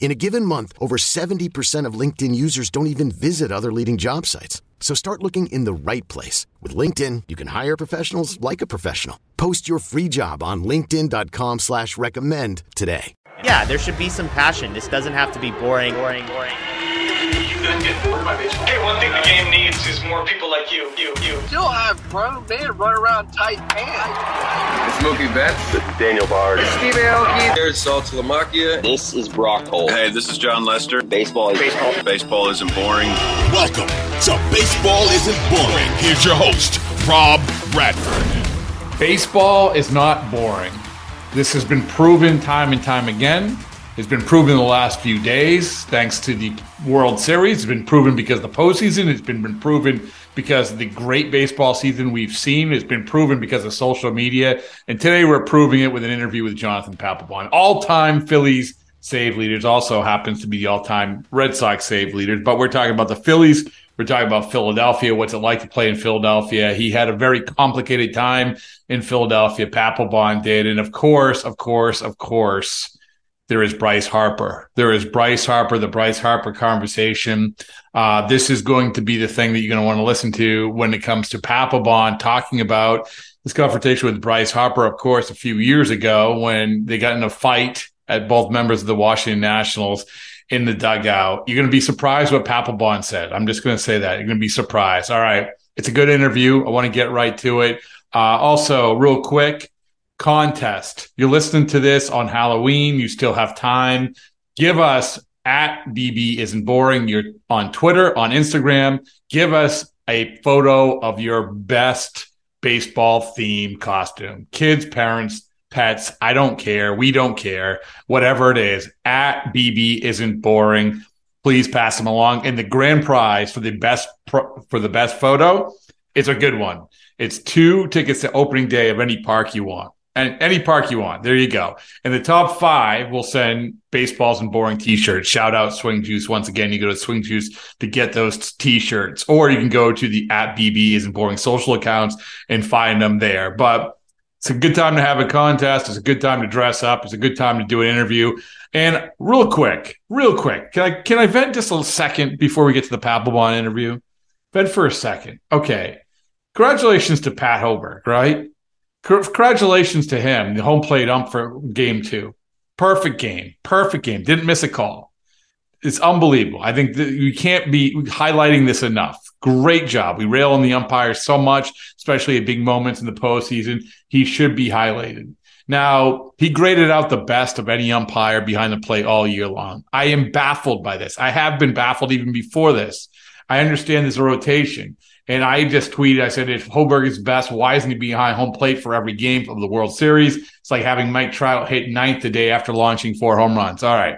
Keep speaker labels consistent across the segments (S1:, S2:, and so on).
S1: In a given month, over 70% of LinkedIn users don't even visit other leading job sites. So start looking in the right place. With LinkedIn, you can hire professionals like a professional. Post your free job on linkedin.com slash recommend today.
S2: Yeah, there should be some passion. This doesn't have to be boring, boring, boring.
S3: You couldn't get bored by baseball. Hey, one thing the game needs is more people like you, you, you.
S4: Still have grown men run around tight pants.
S5: It's Mookie Betts.
S6: This is Daniel Bard.
S5: Steve Aoki. Here's Saltalamacchia.
S7: This is Brock Holt.
S8: Hey, this is Jon Lester.
S7: Baseball is
S8: baseball. Baseball isn't boring.
S9: Welcome to Baseball Isn't Boring. Here's your host, Rob Bradford.
S10: Baseball is not boring. This has been proven time and time again. It's been proven in the last few days thanks to the World Series. It's been proven because the postseason. It's been, been proven because the great baseball season we've seen. It's been proven because of social media. And today we're proving it with an interview with Jonathan Papelbon, all time Phillies save leaders, also happens to be the all time Red Sox save leaders. But we're talking about the Phillies. We're talking about Philadelphia. What's it like to play in Philadelphia? He had a very complicated time in Philadelphia. Papelbon did. And of course, of course, of course, there is Bryce Harper. There is Bryce Harper, the Bryce Harper conversation. Uh, this is going to be the thing that you're going to want to listen to when it comes to Papelbon talking about this confrontation with Bryce Harper, of course, a few years ago when they got in a fight at both members of the Washington Nationals in the dugout. You're going to be surprised what Papelbon said. I'm just going to say that. You're going to be surprised. All right. It's a good interview. I want to get right to it. Uh, also, real quick, contest. You're listening to this on Halloween. You still have time. Give us at BB isn't boring. You're on Twitter, on Instagram. Give us a photo of your best baseball theme costume. Kids, parents, pets. I don't care. We don't care. Whatever it is, at BB isn't boring. Please pass them along. And the grand prize for the best pro- for the best photo is a good one. It's two tickets to opening day of any park you want and any park you want. There you go. And the top five will send baseballs and boring t-shirts. Shout out Swing Juice. Once again, you go to Swing Juice to get those t-shirts, or you can go to the at BB isn't boring social accounts and find them there. But it's a good time to have a contest. It's a good time to dress up. It's a good time to do an interview. And real quick, real quick, can I can I vent just a second before we get to the Papelbon interview? Vent for a second. Okay. Congratulations to Pat Hoberg, right? Congratulations to him, the home plate ump for game two. Perfect game. Perfect game. Didn't miss a call. It's unbelievable. I think that you can't be highlighting this enough. Great job. We rail on the umpire so much, especially at big moments in the postseason. He should be highlighted. Now, he graded out the best of any umpire behind the plate all year long. I am baffled by this. I have been baffled even before this. I understand there's a rotation. And I just tweeted, I said, if Hoberg is best, why isn't he behind home plate for every game of the World Series? It's like having Mike Trout hit ninth the day after launching four home runs. All right.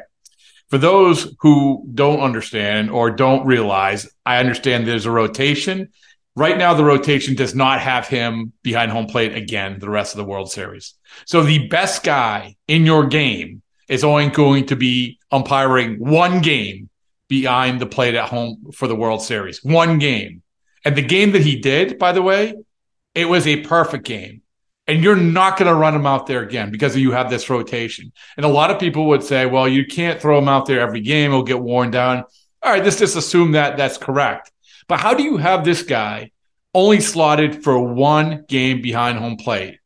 S10: For those who don't understand or don't realize, I understand there's a rotation. Right now, the rotation does not have him behind home plate again the rest of the World Series. So the best guy in your game is only going to be umpiring one game behind the plate at home for the World Series. One game. And the game that he did, by the way, it was a perfect game. And you're not going to run him out there again because you have this rotation. And a lot of people would say, well, you can't throw him out there every game. He'll get worn down. All right, let's just assume that that's correct. But how do you have this guy only slotted for one game behind home plate?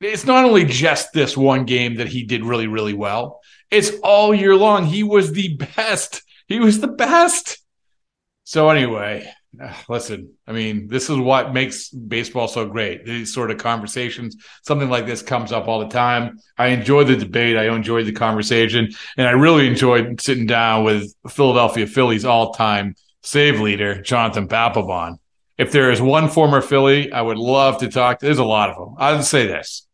S10: It's not only just this one game that he did really, really well. It's all year long. He was the best. He was the best. So anyway, listen, I mean, this is what makes baseball so great. These sort of conversations, something like this comes up all the time. I enjoy the debate. I enjoy the conversation. And I really enjoyed sitting down with Philadelphia Phillies all time save leader, Jonathan Papelbon. If there is one former Philly, I would love to talk to. There's a lot of them. I would say this.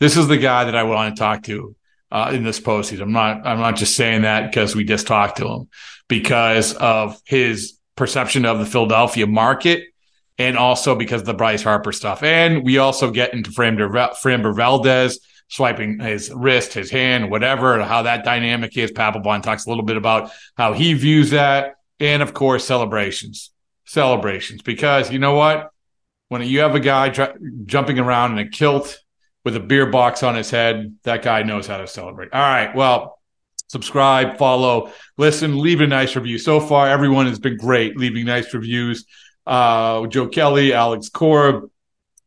S10: This is the guy that I want to talk to uh, in this postseason. I'm not. I'm not just saying that because we just talked to him, because of his perception of the Philadelphia market and also because of the Bryce Harper stuff. And we also get into Framber Valdez swiping his wrist, his hand, whatever, how that dynamic is. Papelbon talks a little bit about how he views that. And of course, celebrations, celebrations, because you know what? When you have a guy jumping around in a kilt with a beer box on his head, that guy knows how to celebrate. All right. Well, subscribe, follow, listen, leave a nice review. So far, everyone has been great leaving nice reviews. Uh, Joe Kelly, Alex Korb,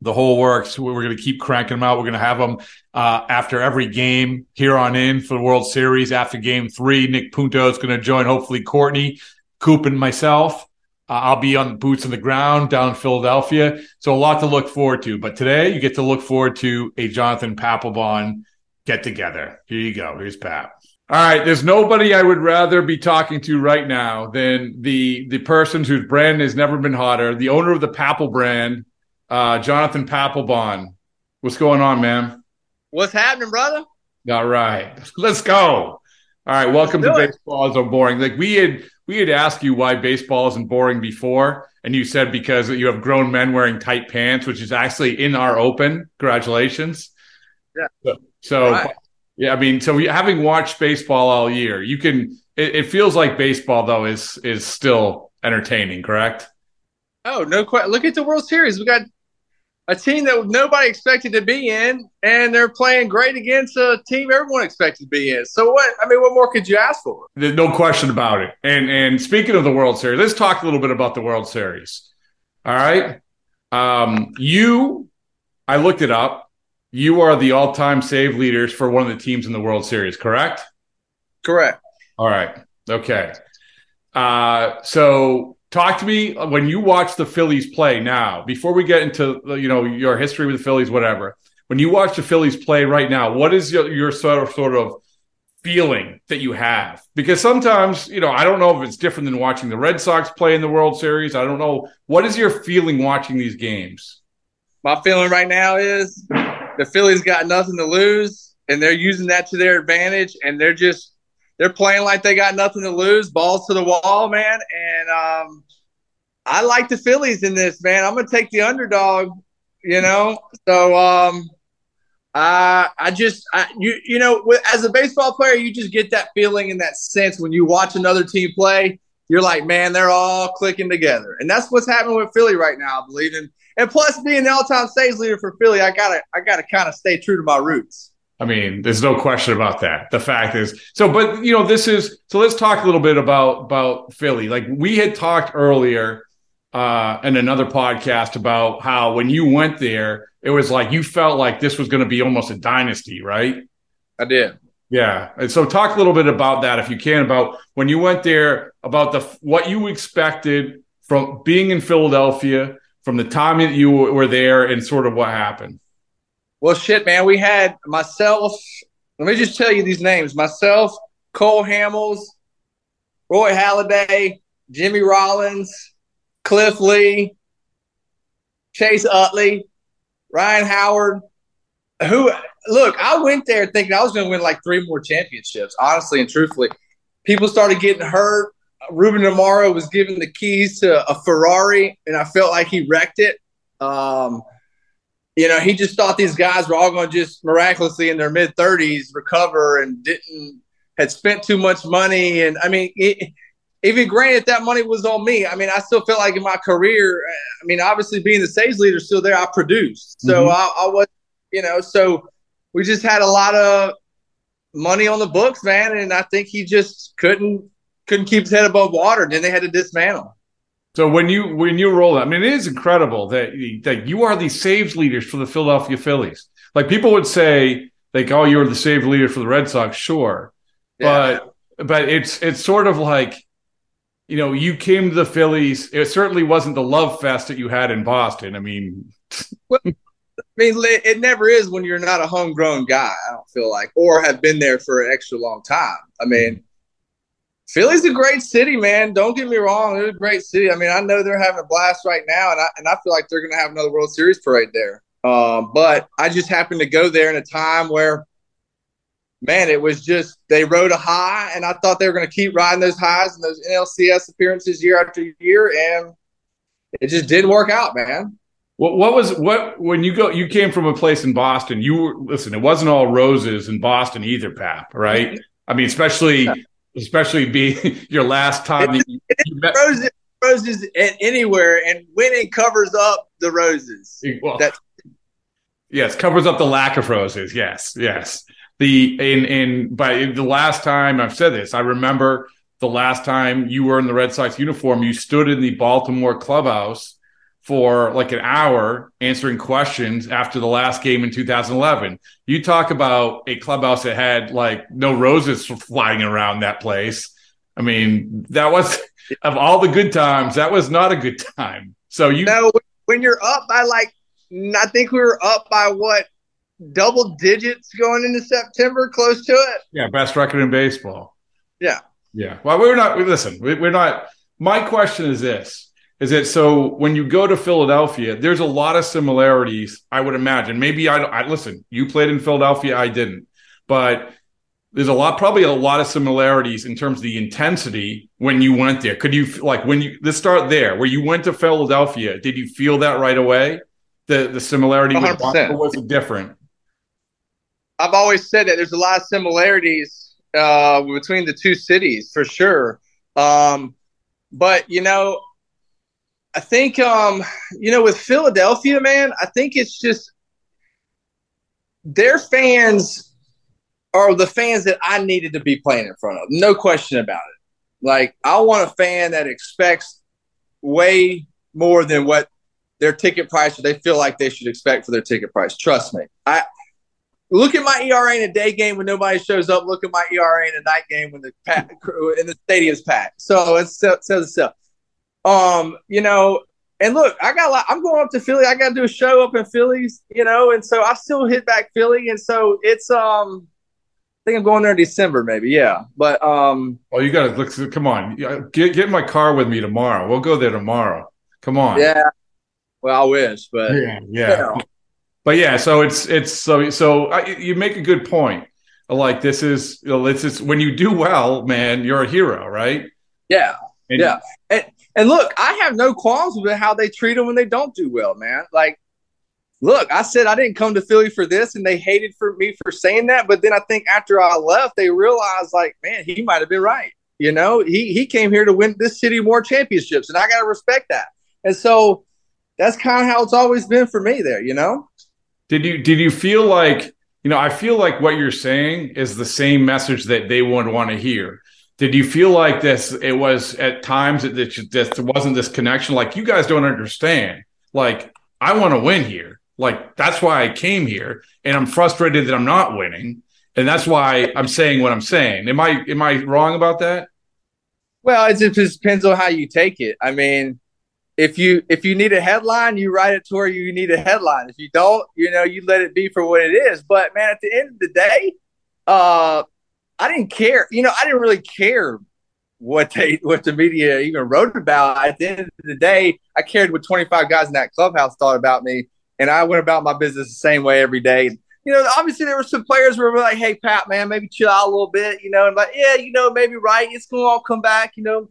S10: the whole works. We're going to keep cranking them out. We're going to have them uh, after every game here on in for the World Series. After game three, Nick Punto is going to join, hopefully, Courtney, Coop, and myself. Uh, I'll be on boots on the ground down in Philadelphia. So a lot to look forward to. But today, you get to look forward to a Jonathan Papelbon get together. Here you go. Here's Pap. All right, there's nobody I would rather be talking to right now than the the person whose brand has never been hotter, the owner of the Papel brand, uh, Jonathan Papelbon. What's going on, man?
S4: What's happening, brother?
S10: All right, let's go. All right, welcome to it. Baseball is boring. Like we had we had asked you why baseball isn't boring before, and you said because you have grown men wearing tight pants, which is actually in our open. Congratulations.
S4: Yeah.
S10: So, so right. Yeah, I mean, so having watched baseball all year, you can. It, it, feels like baseball though is is still entertaining, correct?
S4: Oh no! question. Look at the World Series. We got a team that nobody expected to be in, and they're playing great against a team everyone expected to be in. So what? I mean, what more could you ask for?
S10: There's no question about it. And and speaking of the World Series, let's talk a little bit about the World Series. All right, um, you, I looked it up you are the all-time save leaders for one of the teams in the World Series, correct?
S4: Correct.
S10: All right. Okay. Uh, so talk to me when you watch the Phillies play now. Before we get into you know your history with the Phillies, whatever. When you watch the Phillies play right now, what is your, your sort of sort of feeling that you have? Because sometimes you know I don't know if it's different than watching the Red Sox play in the World Series. I don't know. What is your feeling watching these games?
S4: My feeling right now is the Phillies got nothing to lose, and they're using that to their advantage, and they're just they're playing like they got nothing to lose, balls to the wall, man. And um, I like the Phillies in this, man. I'm gonna take the underdog, you know. So um, I I just I, you you know as a baseball player, you just get that feeling and that sense when you watch another team play. You're like, man, they're all clicking together, and that's what's happening with Philly right now. I believe, and and plus, being the all-time saves leader for Philly, I gotta I gotta kind of stay true to my roots.
S10: I mean, there's no question about that. The fact is, so, but you know, this is so. Let's talk a little bit about about Philly. Like we had talked earlier uh, in another podcast about how when you went there, it was like you felt like this was going to be almost a dynasty, right?
S4: I did.
S10: Yeah, and so talk a little bit about that if you can about when you went there about the what you expected from being in Philadelphia from the time that you were there and sort of what happened?
S4: Well, shit, man. We had myself. Let me just tell you these names: myself, Cole Hamels, Roy Halladay, Jimmy Rollins, Cliff Lee, Chase Utley, Ryan Howard. Who look? I went there thinking I was going to win like three more championships. Honestly and truthfully, people started getting hurt. Ruben Amaro was given the keys to a Ferrari, and I felt like he wrecked it. Um, you know, he just thought these guys were all going to just miraculously in their mid 30s recover and didn't had spent too much money. And I mean, it, even granted that money was on me. I mean, I still felt like in my career, I mean, obviously being the saves leader still there, I produced. So mm-hmm. I, I was, you know, so we just had a lot of money on the books, man. And I think he just couldn't couldn't keep his head above water. And then they had to dismantle.
S10: So when you when you roll, I mean, it is incredible that that you are the saves leaders for the Philadelphia Phillies. Like people would say, like, "Oh, you're the save leader for the Red Sox." Sure, yeah. but but it's it's sort of like you know, you came to the Phillies. It certainly wasn't the love fest that you had in Boston. I mean,
S4: well, I mean, it never is when you're not a homegrown guy. I don't feel like, or have been there for an extra long time. I mean, Philly's a great city, man. Don't get me wrong; they're a great city. I mean, I know they're having a blast right now, and I and I feel like they're going to have another World Series parade there. Um, but I just happened to go there in a time where, man, it was just they rode a high, and I thought they were going to keep riding those highs and those NLCS appearances year after year, and it just didn't work out, man.
S10: What, what was what when you go? You came from a place in Boston. You were listen. It wasn't all roses in Boston either, Pap. Right? I mean, especially especially be your last time that you.
S4: Roses, roses anywhere, and winning covers up the roses.
S10: Well, That's yes, covers up the lack of roses. Yes, yes. The in in but the last time I've said this, I remember the last time you were in the Red Sox uniform, you stood in the Baltimore clubhouse for like an hour answering questions after the last game in 2011. You talk about a clubhouse that had like no roses flying around that place. I mean, that was of all the good times, that was not a good time. So you
S4: know when you're up by like I think we were up by what double digits going into September, close to it.
S10: Yeah, best record in baseball.
S4: Yeah.
S10: Yeah. Well, we're not. We, listen, we, we're not. My question is this: is that so when you go to Philadelphia, there's a lot of similarities, I would imagine. Maybe I, I listen, you played in Philadelphia, I didn't, but there's a lot, probably a lot of similarities in terms of the intensity when you went there. Could you like when you let's start there, where you went to Philadelphia? Did you feel that right away? The the similarity with Boston, was it different?
S4: I've always said that there's a lot of similarities uh, between the two cities for sure. Um, but you know, I think, um, you know, with Philadelphia, man, I think it's just their fans are the fans that I needed to be playing in front of. No question about it. Like, I want a fan that expects way more than what their ticket price or they feel like they should expect for their ticket price. Trust me. I look at my ERA in a day game when nobody shows up. Look at my ERA in a night game when the pack, in the stadium's packed. So it says itself. Um, you know, and look, I got. I'm going up to Philly. I got to do a show up in Phillies, you know, and so I still hit back Philly, and so it's um. I think I'm going there in December, maybe. Yeah, but um.
S10: Oh, you got to look. Come on, get get my car with me tomorrow. We'll go there tomorrow. Come on.
S4: Yeah. Well, I wish, but
S10: yeah, yeah. You know. But yeah, so it's it's so so I, you make a good point. Like this is you know, this is when you do well, man, you're a hero, right?
S4: Yeah, and, yeah. And and look, I have no qualms with how they treat them when they don't do well, man. Like, look, I said I didn't come to Philly for this, and they hated for me for saying that. But then I think after I left, they realized, like, man, he might have been right. You know, he he came here to win this city more championships, and I got to respect that. And so that's kind of how it's always been for me there. You know.
S10: Did you did you feel like you know? I feel like what you're saying is the same message that they would want to hear did you feel like this it was at times that this wasn't this connection? Like you guys don't understand. Like i want to win here. Like that's why i came here and i'm frustrated that i'm not winning and that's why i'm saying what i'm saying. Am i am i wrong about that?
S4: Well it just depends on how you take it. I mean if you if you need a headline you write it to where you need a headline. If you don't you know you let it be for what it is. But man at the end of the day uh I didn't care. You know, I didn't really care what they what the media even wrote about. At the end of the day, I cared what 25 guys in that clubhouse thought about me, and I went about my business the same way every day. You know, obviously there were some players who were like, "Hey, Pap, man, maybe chill out a little bit," you know, and like, "Yeah, you know, maybe right, it's gonna all come back," you know.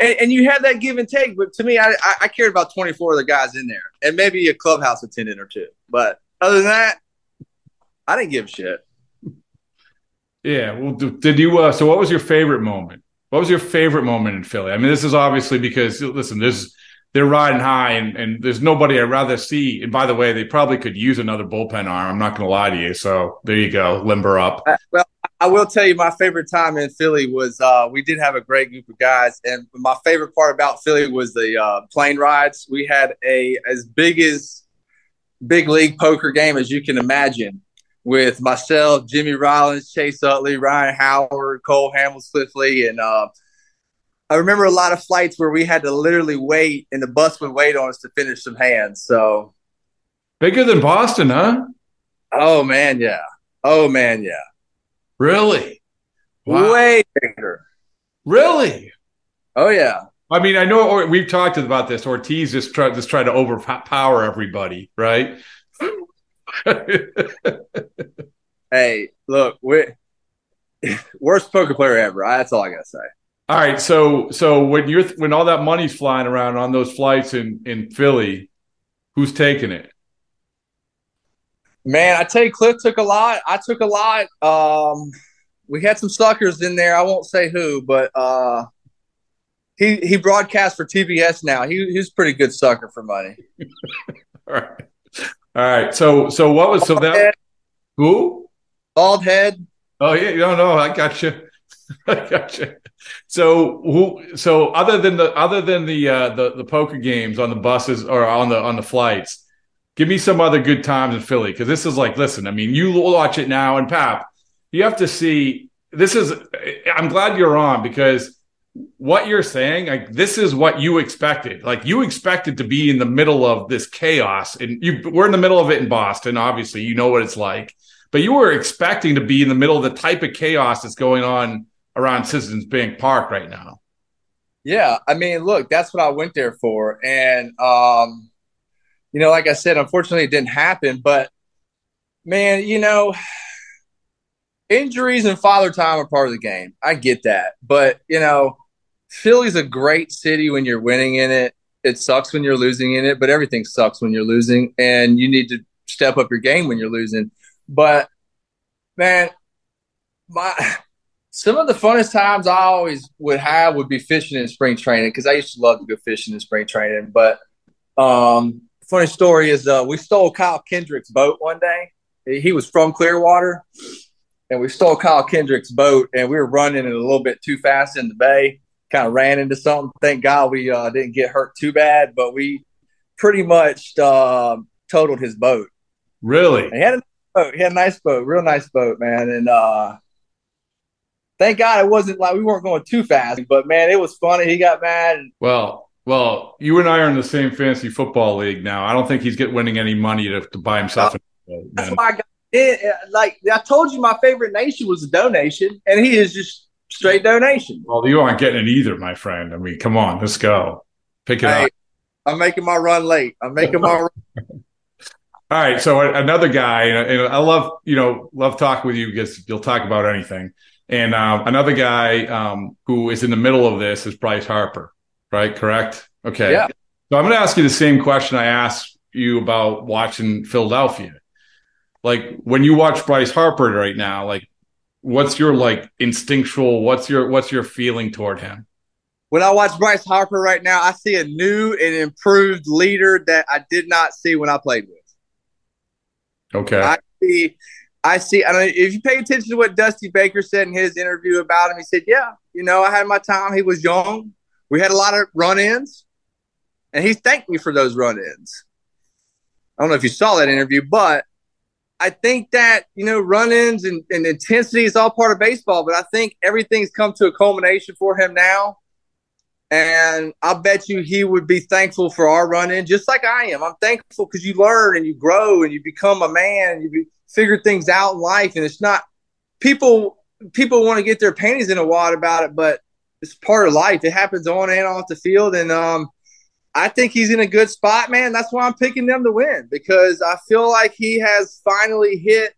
S4: And, and you had that give and take, but to me, I, I cared about 24 of the guys in there, and maybe a clubhouse attendant or two. But other than that, I didn't give a shit.
S10: Yeah. Well, did you? Uh, so, what was your favorite moment? What was your favorite moment in Philly? I mean, this is obviously because listen, there's they're riding high, and and there's nobody I'd rather see. And by the way, they probably could use another bullpen arm. I'm not going to lie to you. So there you go, limber up.
S4: Uh, well, I will tell you, my favorite time in Philly was uh, we did have a great group of guys, and my favorite part about Philly was the uh, plane rides. We had a as big as big league poker game as you can imagine with myself, Jimmy Rollins, Chase Utley, Ryan Howard, Cole Hamels, Cliff Lee, and uh, I remember a lot of flights where we had to literally wait, and the bus would wait on us to finish some hands. So
S10: bigger than Boston, huh?
S4: Oh man, yeah. Oh man, yeah.
S10: Really?
S4: Wow. Way bigger.
S10: Really?
S4: Oh yeah.
S10: I mean, I know we've talked about this. Ortiz just tried just try to overpower everybody, right?
S4: hey, look, we worst poker player ever. That's all I gotta say.
S10: All right, so so when you're when all that money's flying around on those flights in in Philly, who's taking it?
S4: Man, I tell you, Cliff took a lot. I took a lot. Um, we had some suckers in there. I won't say who, but uh, he he broadcasts for TBS now. He he's a pretty good sucker for money.
S10: all right, all right. So so what was so that head. who
S4: bald head?
S10: Oh yeah, no no, I got you. I got you. So who? So other than the other than the uh, the the poker games on the buses or on the on the flights, give me some other good times in Philly because this is like, listen, I mean, you watch it now, and Pap, you have to see. This is. I'm glad you're on because what you're saying, like this is what you expected. Like you expected to be in the middle of this chaos, and you we're in the middle of it in Boston. Obviously, you know what it's like, but you were expecting to be in the middle of the type of chaos that's going on around Citizens Bank Park right now.
S4: Yeah, I mean, look, that's what I went there for, and um, you know, like I said, unfortunately, it didn't happen. But man, you know, injuries and father time are part of the game. I get that, but you know, Philly's a great city when you're winning in it. It sucks when you're losing in it, but everything sucks when you're losing, and you need to step up your game when you're losing. But man, my some of the funnest times I always would have would be fishing in spring training because I used to love to go fishing in spring training. But um, funny story is uh, we stole Kyle Kendrick's boat one day. He was from Clearwater, and we stole Kyle Kendrick's boat, and we were running it a little bit too fast in the bay. Kind of ran into something. Thank God we uh, didn't get hurt too bad, but we pretty much uh, totaled his boat.
S10: Really?
S4: And he had a boat. He had a nice boat, real nice boat, man. And uh, thank God it wasn't like we weren't going too fast. But man, it was funny. He got mad.
S10: Well, well, you and I are in the same fantasy football league now. I don't think he's get winning any money to, to buy himself.
S4: Uh, that's why I got it. Like I told you, my favorite nation was a donation, and he is just straight donation.
S10: Well, you aren't getting it either, my friend. I mean, come on, let's go. Pick it hey, up.
S4: I'm making my run late. I'm making my run.
S10: All right, so another guy, and I love you know love talking with you because you'll talk about anything. And um, another guy um, who is in the middle of this is Bryce Harper right? Correct. Okay.
S4: Yeah.
S10: So I'm going to ask you the same question I asked you about watching Philadelphia. Like when you watch Bryce Harper right now, like what's your like instinctual? What's your what's your feeling toward him?
S4: When I watch Bryce Harper right now, I see a new and improved leader that I did not see when I played with.
S10: Okay.
S4: I see. I see. I mean, if you pay attention to what Dusty Baker said in his interview about him, he said, "Yeah, you know, I had my time. He was young. We had a lot of run ins, and he thanked me for those run ins. I don't know if you saw that interview, but I think that, you know, run ins and, and intensity is all part of baseball, but I think everything's come to a culmination for him now. And I bet you he would be thankful for our run in, just like I am. I'm thankful because you learn and you grow and you become a man and you figure things out in life. And it's not people people want to get their panties in a wad about it, but it's part of life. It happens on and off the field, and um, I think he's in a good spot, man. That's why I'm picking them to win because I feel like he has finally hit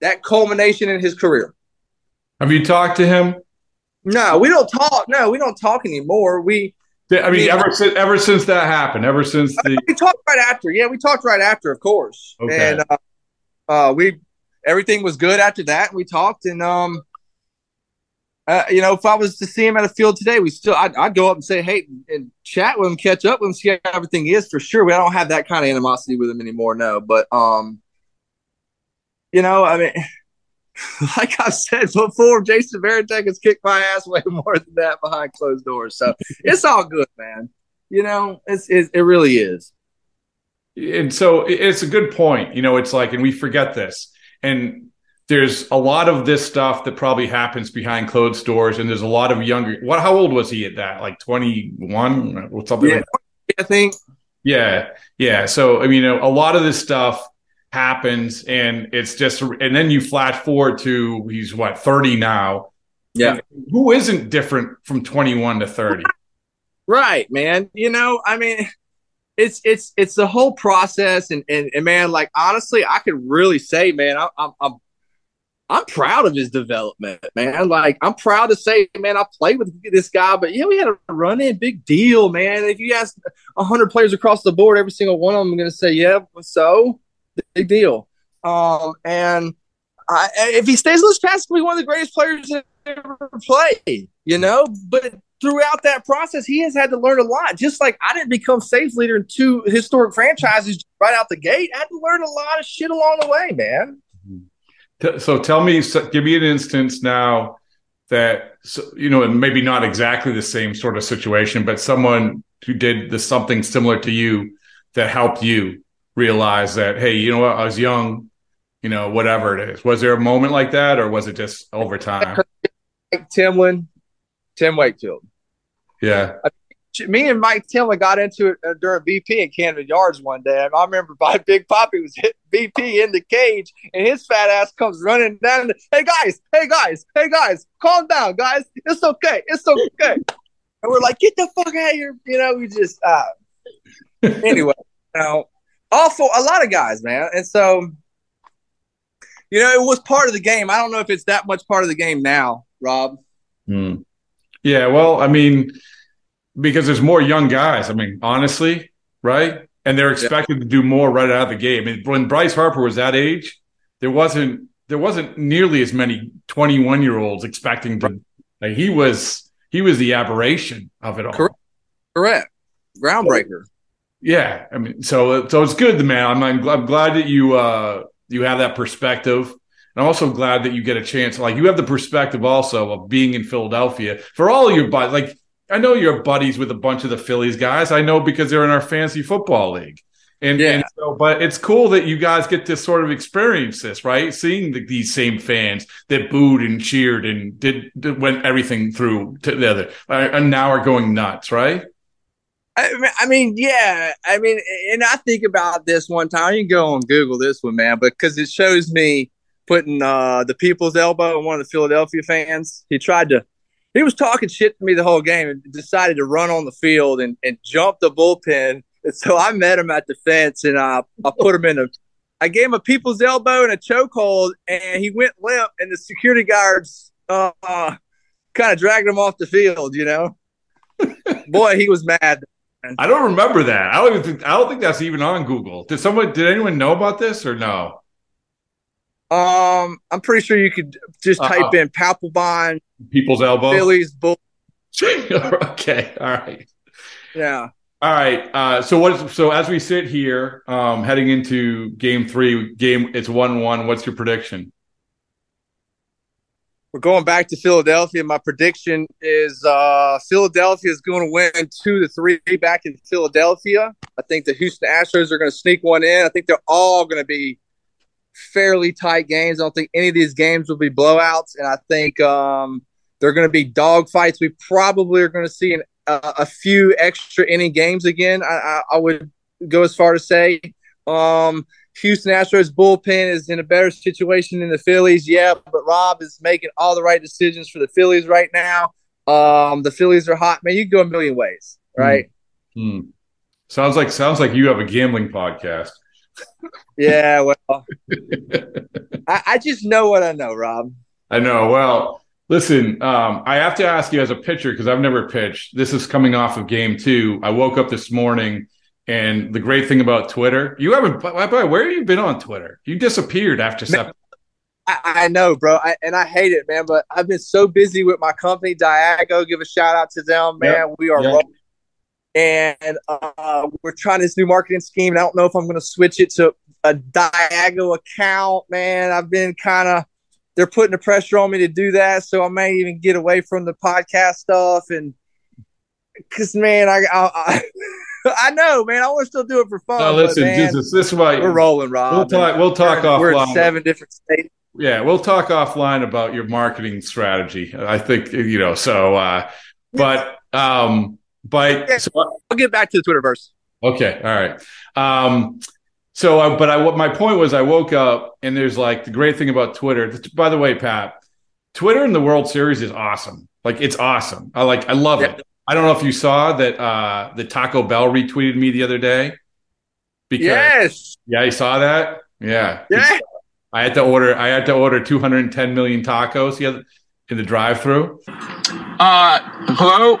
S4: that culmination in his career.
S10: Have you talked to him?
S4: No, we don't talk. No, we don't talk anymore. We.
S10: I mean, we, ever since ever since that happened, ever since the
S4: we talked right after. Yeah, we talked right after, of course. Okay. And uh, uh, we everything was good after that. We talked, and um, uh, you know, if I was to see him at a field today, we still I'd, I'd, go up and say, hey, and chat with him, catch up with him, see how everything is for sure. We don't have that kind of animosity with him anymore, no. But um, you know, I mean, like I've said before, Jason Varitek has kicked my ass way more than that behind closed doors. So it's all good, man. You know, it's, it's it really is.
S10: And so it's a good point. You know, it's like, and we forget this, and there's a lot of this stuff that probably happens behind closed doors, and there's a lot of younger. What? How old was he at that? Like 21 or something?
S4: Yeah,
S10: like
S4: I think.
S10: Yeah, yeah. So I mean, a lot of this stuff happens, and it's just, and then you flash forward to he's what 30 now.
S4: Yeah.
S10: Who isn't different from 21 to 30?
S4: Right, man. You know, I mean, it's it's it's the whole process, and and, and man, like honestly, I could really say, man, I, I'm I'm I'm proud of his development, man. Like I'm proud to say, man, I played with this guy, but yeah, we had a run in, big deal, man. If you ask hundred players across the board, every single one of them going to say, yeah, so big deal. Um, and I, if he stays in this path, he'll be one of the greatest players to ever play. You know, but throughout that process, he has had to learn a lot. Just like I didn't become safe leader in two historic franchises right out the gate, I had to learn a lot of shit along the way, man.
S10: So tell me, give me an instance now that you know, and maybe not exactly the same sort of situation, but someone who did the something similar to you that helped you realize that, hey, you know what, I was young, you know, whatever it is. Was there a moment like that, or was it just over time?
S4: Mike Timlin, Tim Wakefield.
S10: Yeah.
S4: Me and Mike Timlin got into it uh, during BP in Camden Yards one day. I remember my Big Papi was hit BP in the cage, and his fat ass comes running down. The, hey guys, hey guys, hey guys, calm down, guys. It's okay, it's okay. And we're like, get the fuck out of here. You know, we just uh anyway, you know, awful a lot of guys, man. And so you know, it was part of the game. I don't know if it's that much part of the game now, Rob.
S10: Hmm. Yeah, well, I mean, because there's more young guys. I mean, honestly, right? And they're expected yeah. to do more right out of the game. I mean, when Bryce Harper was that age, there wasn't there wasn't nearly as many 21 year olds expecting to. Like he was he was the aberration of it all.
S4: Correct. Correct. Groundbreaker.
S10: Yeah, I mean, so so it's good, man. I'm I'm, I'm glad that you uh you have that perspective. And I'm also glad that you get a chance. Like you have the perspective also of being in Philadelphia for all your buddies. Like I know you're buddies with a bunch of the Phillies guys. I know because they're in our fantasy football league. And, yeah. and so, but it's cool that you guys get to sort of experience this, right? Seeing the, these same fans that booed and cheered and did, did went everything through to the other, and now are going nuts, right?
S4: I mean, I mean, yeah. I mean, and I think about this one time. You can go on Google this one, man, because it shows me putting uh, the people's elbow on one of the Philadelphia fans. He tried to, he was talking shit to me the whole game and decided to run on the field and, and jump the bullpen. And so I met him at the fence and I, I put him in a, I gave him a people's elbow and a chokehold and he went limp and the security guards uh, uh, kind of dragged him off the field, you know? Boy, he was mad.
S10: I don't remember that. I don't even think, I don't think that's even on Google. Did someone did anyone know about this or no?
S4: Um, I'm pretty sure you could just type uh-huh. in Papelbon,
S10: people's elbow,
S4: Phillies bull.
S10: okay, all right,
S4: yeah,
S10: all right. Uh, so what? So as we sit here, um, heading into Game Three, game it's one one. What's your prediction?
S4: We're going back to Philadelphia. My prediction is uh, Philadelphia is going to win two to three back in Philadelphia. I think the Houston Astros are going to sneak one in. I think they're all going to be fairly tight games. I don't think any of these games will be blowouts, and I think um, they're going to be dog fights. We probably are going to see an, uh, a few extra inning games again. I, I, I, would go as far to say. Um, Houston Astros bullpen is in a better situation than the Phillies, yeah, but Rob is making all the right decisions for the Phillies right now. Um, the Phillies are hot, man. You can go a million ways, right?
S10: Mm. Sounds like sounds like you have a gambling podcast
S4: yeah, well, I, I, just know what I know, Rob.
S10: I know. Well, listen, um, I have to ask you as a pitcher because I've never pitched. This is coming off of game two. I woke up this morning, and the great thing about Twitter, you haven't. By way, where have you been on Twitter? You disappeared after seven.
S4: I, I know, bro, I, and I hate it, man. But I've been so busy with my company, Diago. Give a shout out to them, man. Yep. We are yep and uh, we're trying this new marketing scheme. And I don't know if I'm going to switch it to a Diago account, man. I've been kind of they're putting the pressure on me to do that, so I may even get away from the podcast stuff and because man, I, I, I I know, man. I want to still do it for fun.
S10: No, listen,
S4: but, man,
S10: Jesus, this way
S4: we're rolling, Rob.
S10: We'll talk. We'll talk
S4: we're,
S10: offline.
S4: We're in seven different states.
S10: yeah, we'll talk offline about your marketing strategy. I think you know. So, uh, but um, but
S4: Yeah.
S10: so,
S4: I'll get back to the Twitterverse.
S10: okay, all right. Um, so, uh, but I what my point was, I woke up and there's like the great thing about Twitter. By the way, Pap, Twitter in the World Series is awesome. Like it's awesome. I like I love
S4: Yeah.
S10: it. I don't know if you saw that uh the Taco Bell retweeted me the other day. Because
S4: Yes.
S10: yeah, you saw that? Yeah.
S4: Yeah.
S10: I had to order I had to order 210 million tacos the other, in the drive-through.
S9: Uh, hello?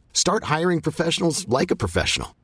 S1: Start hiring professionals like a professional.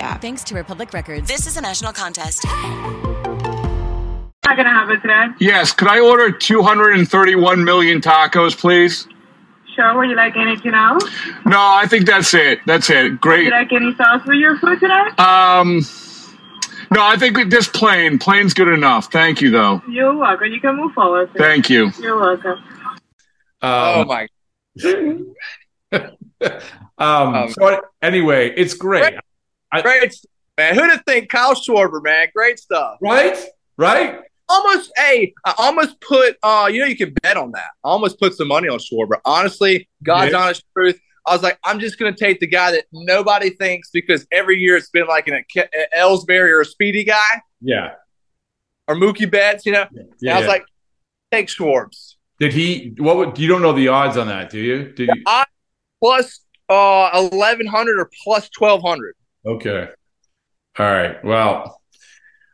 S11: app.
S7: Thanks to Republic Records. This is a national contest.
S12: How can I have it today?
S9: Yes, could I order 231 million tacos, please?
S12: Sure. Would you like anything else?
S9: No, I think that's it. That's it.
S12: Would
S9: Great.
S12: you like any sauce with your food today?
S9: Um, no, I think just plain. Plain's good enough. Thank you, though.
S12: You're welcome. You can move forward. sir.
S9: Thank you.
S12: You're welcome.
S4: Oh
S10: Um,
S4: my.
S10: um,
S4: Um,
S10: so anyway, it's great. I-
S4: Great stuff, man. Who'd have think Kyle Schwarber, man? Great stuff.
S10: Right? Right?
S4: Almost, hey, I almost put, uh, you know, you can bet on that. I almost put some money on Schwarber. Honestly, God's
S10: Yeah.
S4: honest truth. I was like, I'm just going to take the guy that nobody thinks because every year it's been like an an Ellsbury or a Speedy guy
S10: Yeah.
S4: or Mookie Betts, you know. And
S10: Yeah.
S4: I was
S10: yeah.
S4: like, take Schwartz
S10: Did he what would you don't know the odds on that, do you? Did you
S4: plus uh 1100 or plus 1200.
S10: Okay. All right. Well,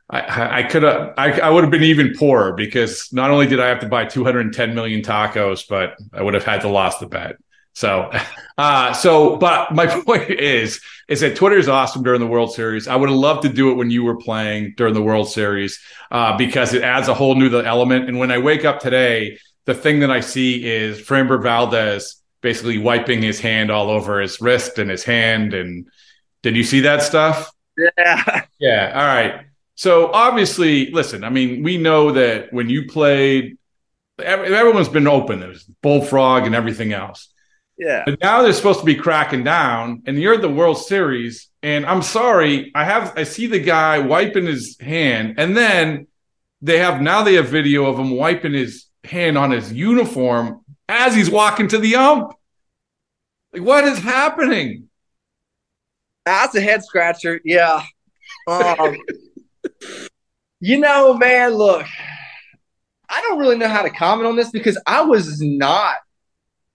S10: I I, could have I, I would have been even poorer because not only did I have to buy 210 million tacos, but I would have had to lost the bet. So, uh, so, but my point is, is that Twitter is awesome during the World Series. I would have loved to do it when you were playing during the World Series, uh, because it adds a whole new element. And when I wake up today, the thing that I see is Framber Valdez basically wiping his hand all over his wrist and his hand. And did you see that stuff?
S4: Yeah.
S10: Yeah. All right. So obviously, listen, I mean, we know that when you played, everyone's been open. There's Bullfrog and everything else.
S4: Yeah.
S10: But now they're supposed to be cracking down, and you're at the World Series. And I'm sorry, I have I see the guy wiping his hand, and then they have now they have video of him wiping his hand on his uniform as he's walking to the ump. Like, what is happening?
S4: That's a head scratcher. Yeah. Um, you know, man, look, I don't really know how to comment on this because I was not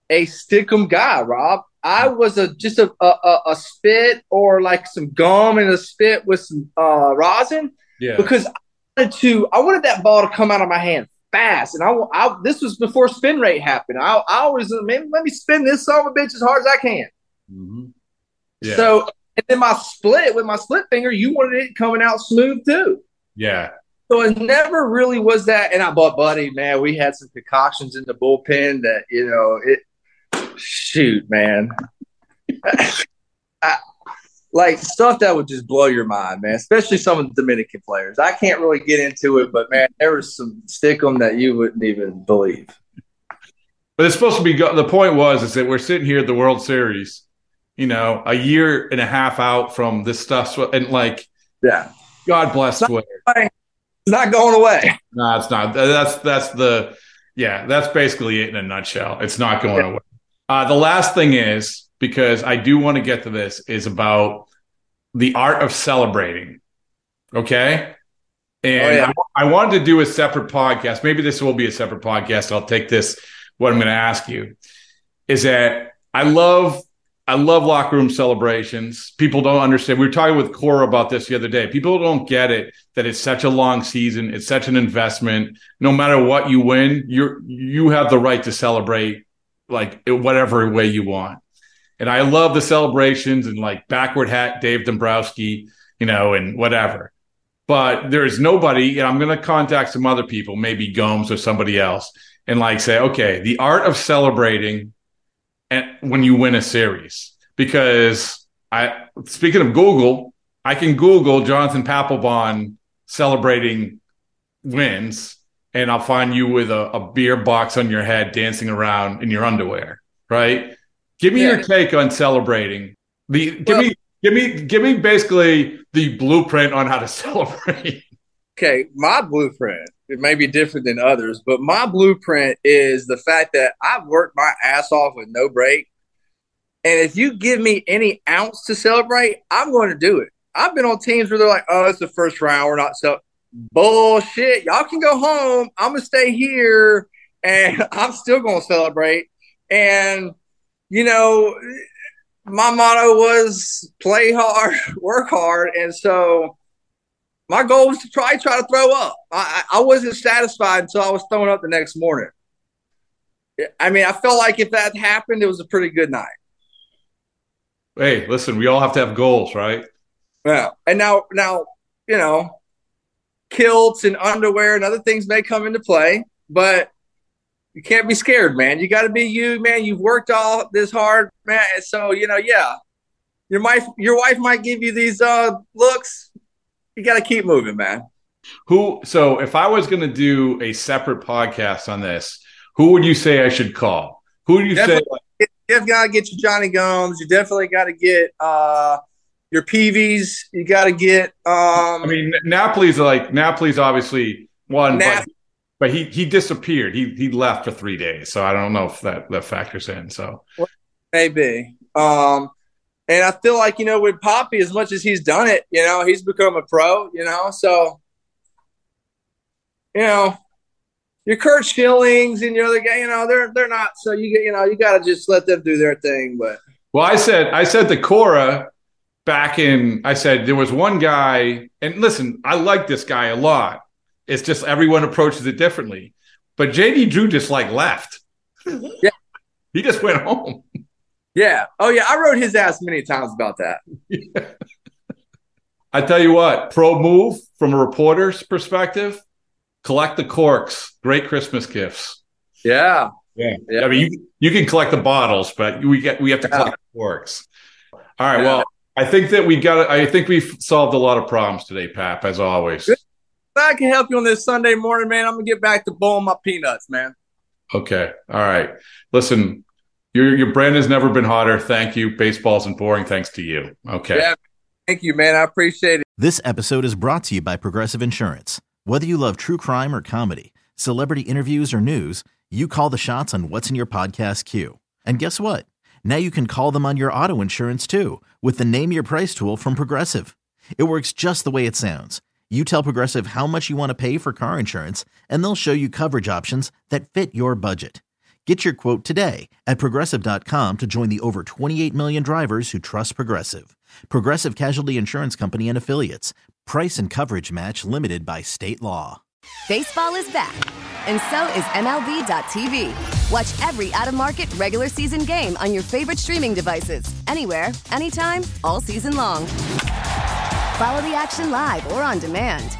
S4: a stickum guy, Rob. I was a just a, a, a- spit or like some gum and a spit with some uh, rosin
S10: Yeah.
S4: because I wanted to. I wanted that ball to come out of my hand fast, and I, I this was before spin rate happened. I, I always man, let me spin this son of a bitch as hard as I can.
S10: Mhm. Yeah.
S4: So, and then my split with my split finger, you wanted it coming out smooth too.
S10: yeah.
S4: So it never really was that. And I, bought buddy, man, we had some concoctions in the bullpen that you know it. Shoot, man, I, like stuff that would just blow your mind, man. Especially some of the Dominican players. I can't really get into it, but man, there was some stick 'em that you wouldn't even believe.
S10: But it's supposed to be. The point was is that we're sitting here at the World Series, you know, a year and a half out from this stuff, and like,
S4: yeah,
S10: God bless Twitter.
S4: It's not going away.
S10: No, it's not. That's that's the yeah. That's basically it in a nutshell. It's not going away. Uh, the last thing is because I do want to get to this is about the art of celebrating. Okay. And
S4: Oh, yeah.
S10: I, I wanted to do a separate podcast. Maybe this will be a separate podcast. I'll take this. What I'm going to ask you is that I love I love locker room celebrations. People don't understand. We were talking with Cora about this the other day. People don't get it that it's such a long season. It's such an investment. No matter what you win, you're you have the right to celebrate like whatever way you want. And I love the celebrations and like backward hat Dave Dombrowski, you know, and whatever. But there is nobody, and I'm going to contact some other people, maybe Gomes or somebody else, and like say, okay, the art of celebrating when you win a series. Because I, speaking of Google, I can Google Jonathan Papelbon celebrating wins, and I'll find you with a, a beer box on your head, dancing around in your underwear. Right? Give me your take on celebrating. The give me give me give me basically the blueprint on how to celebrate.
S4: Okay, my blueprint, it may be different than others, but my blueprint is the fact that I've worked my ass off with no break. And if you give me any ounce to celebrate, I'm going to do it. I've been on teams where they're like, oh, it's the first round. We're not so bullshit. Y'all can go home. I'm going to stay here and I'm still going to celebrate. And, you know, my motto was play hard, work hard. And so my goal was to try try to throw up. I, I wasn't satisfied until I was throwing up the next morning. I mean, I felt like if that happened, it was a pretty good night.
S10: Hey, listen, we all have to have goals, right?
S4: Yeah. And now, now, you know, kilts and underwear and other things may come into play, but you can't be scared, man. You got to be you, man. You've worked all this hard, man. So, you know, yeah, your wife, your wife might give you these uh, looks. You got to keep moving, man.
S10: Who? So, if I was going to do a separate podcast on this, who would you say I should call? Who do you
S4: Definitely,
S10: say?
S4: you definitely got to get your Jonny Gomes. You definitely got to get uh, your Peavys. You got to get. Um,
S10: I mean, Napoli's like Napoli's obviously one,
S4: Nap-
S10: but but he he disappeared. He he left for three days, so I don't know if that that factors in. So
S4: Maybe. Um, and I feel like, you know, with Papi, as much as he's done it, you know, he's become a pro, you know, so, you know, your Curt Schillings and your other guy, you know, they're they're not. So you get, you know, you got to just let them do their thing. But
S10: Well, I said I said to Cora back in I said there was one guy, and listen, I like this guy a lot. It's just everyone approaches it differently. But JD Drew just like left.
S4: Yeah.
S10: He just went home.
S4: Yeah, oh yeah, I wrote his ass many times about that.
S10: I tell you what, pro move from a reporter's perspective, collect the corks. Great Christmas gifts.
S4: Yeah,
S10: Yeah.
S4: Yeah.
S10: I mean, you, you can collect the bottles, but we get we have to collect the corks. All right.
S4: Yeah.
S10: Well, I think that we got. I think we've solved a lot of problems today, Pap. As always.
S4: If I can help you on this Sunday morning, man, I'm gonna get back to blowing my peanuts, man.
S10: Okay. All right. Listen, your your brand has never been hotter. Thank you. Baseball's and boring. Thanks to you. Okay.
S4: Yeah, thank you, man. I appreciate it.
S13: This episode is brought to you by Progressive Insurance. Whether you love true crime or comedy, celebrity interviews or news, you call the shots on what's in your podcast queue. And guess what? Now you can call them on your auto insurance too with the Name Your Price tool from Progressive. It works just the way it sounds. You tell Progressive how much you want to pay for car insurance, and they'll show you coverage options that fit your budget. Get your quote today at progressive.com to join the over 28 million drivers who trust Progressive. Progressive Casualty Insurance Company and Affiliates. Price and coverage match limited by state law.
S14: Baseball is back, and so is MLB.tv. Watch every out of market regular season game on your favorite streaming devices, anywhere, anytime, all season long. Follow the action live or on demand.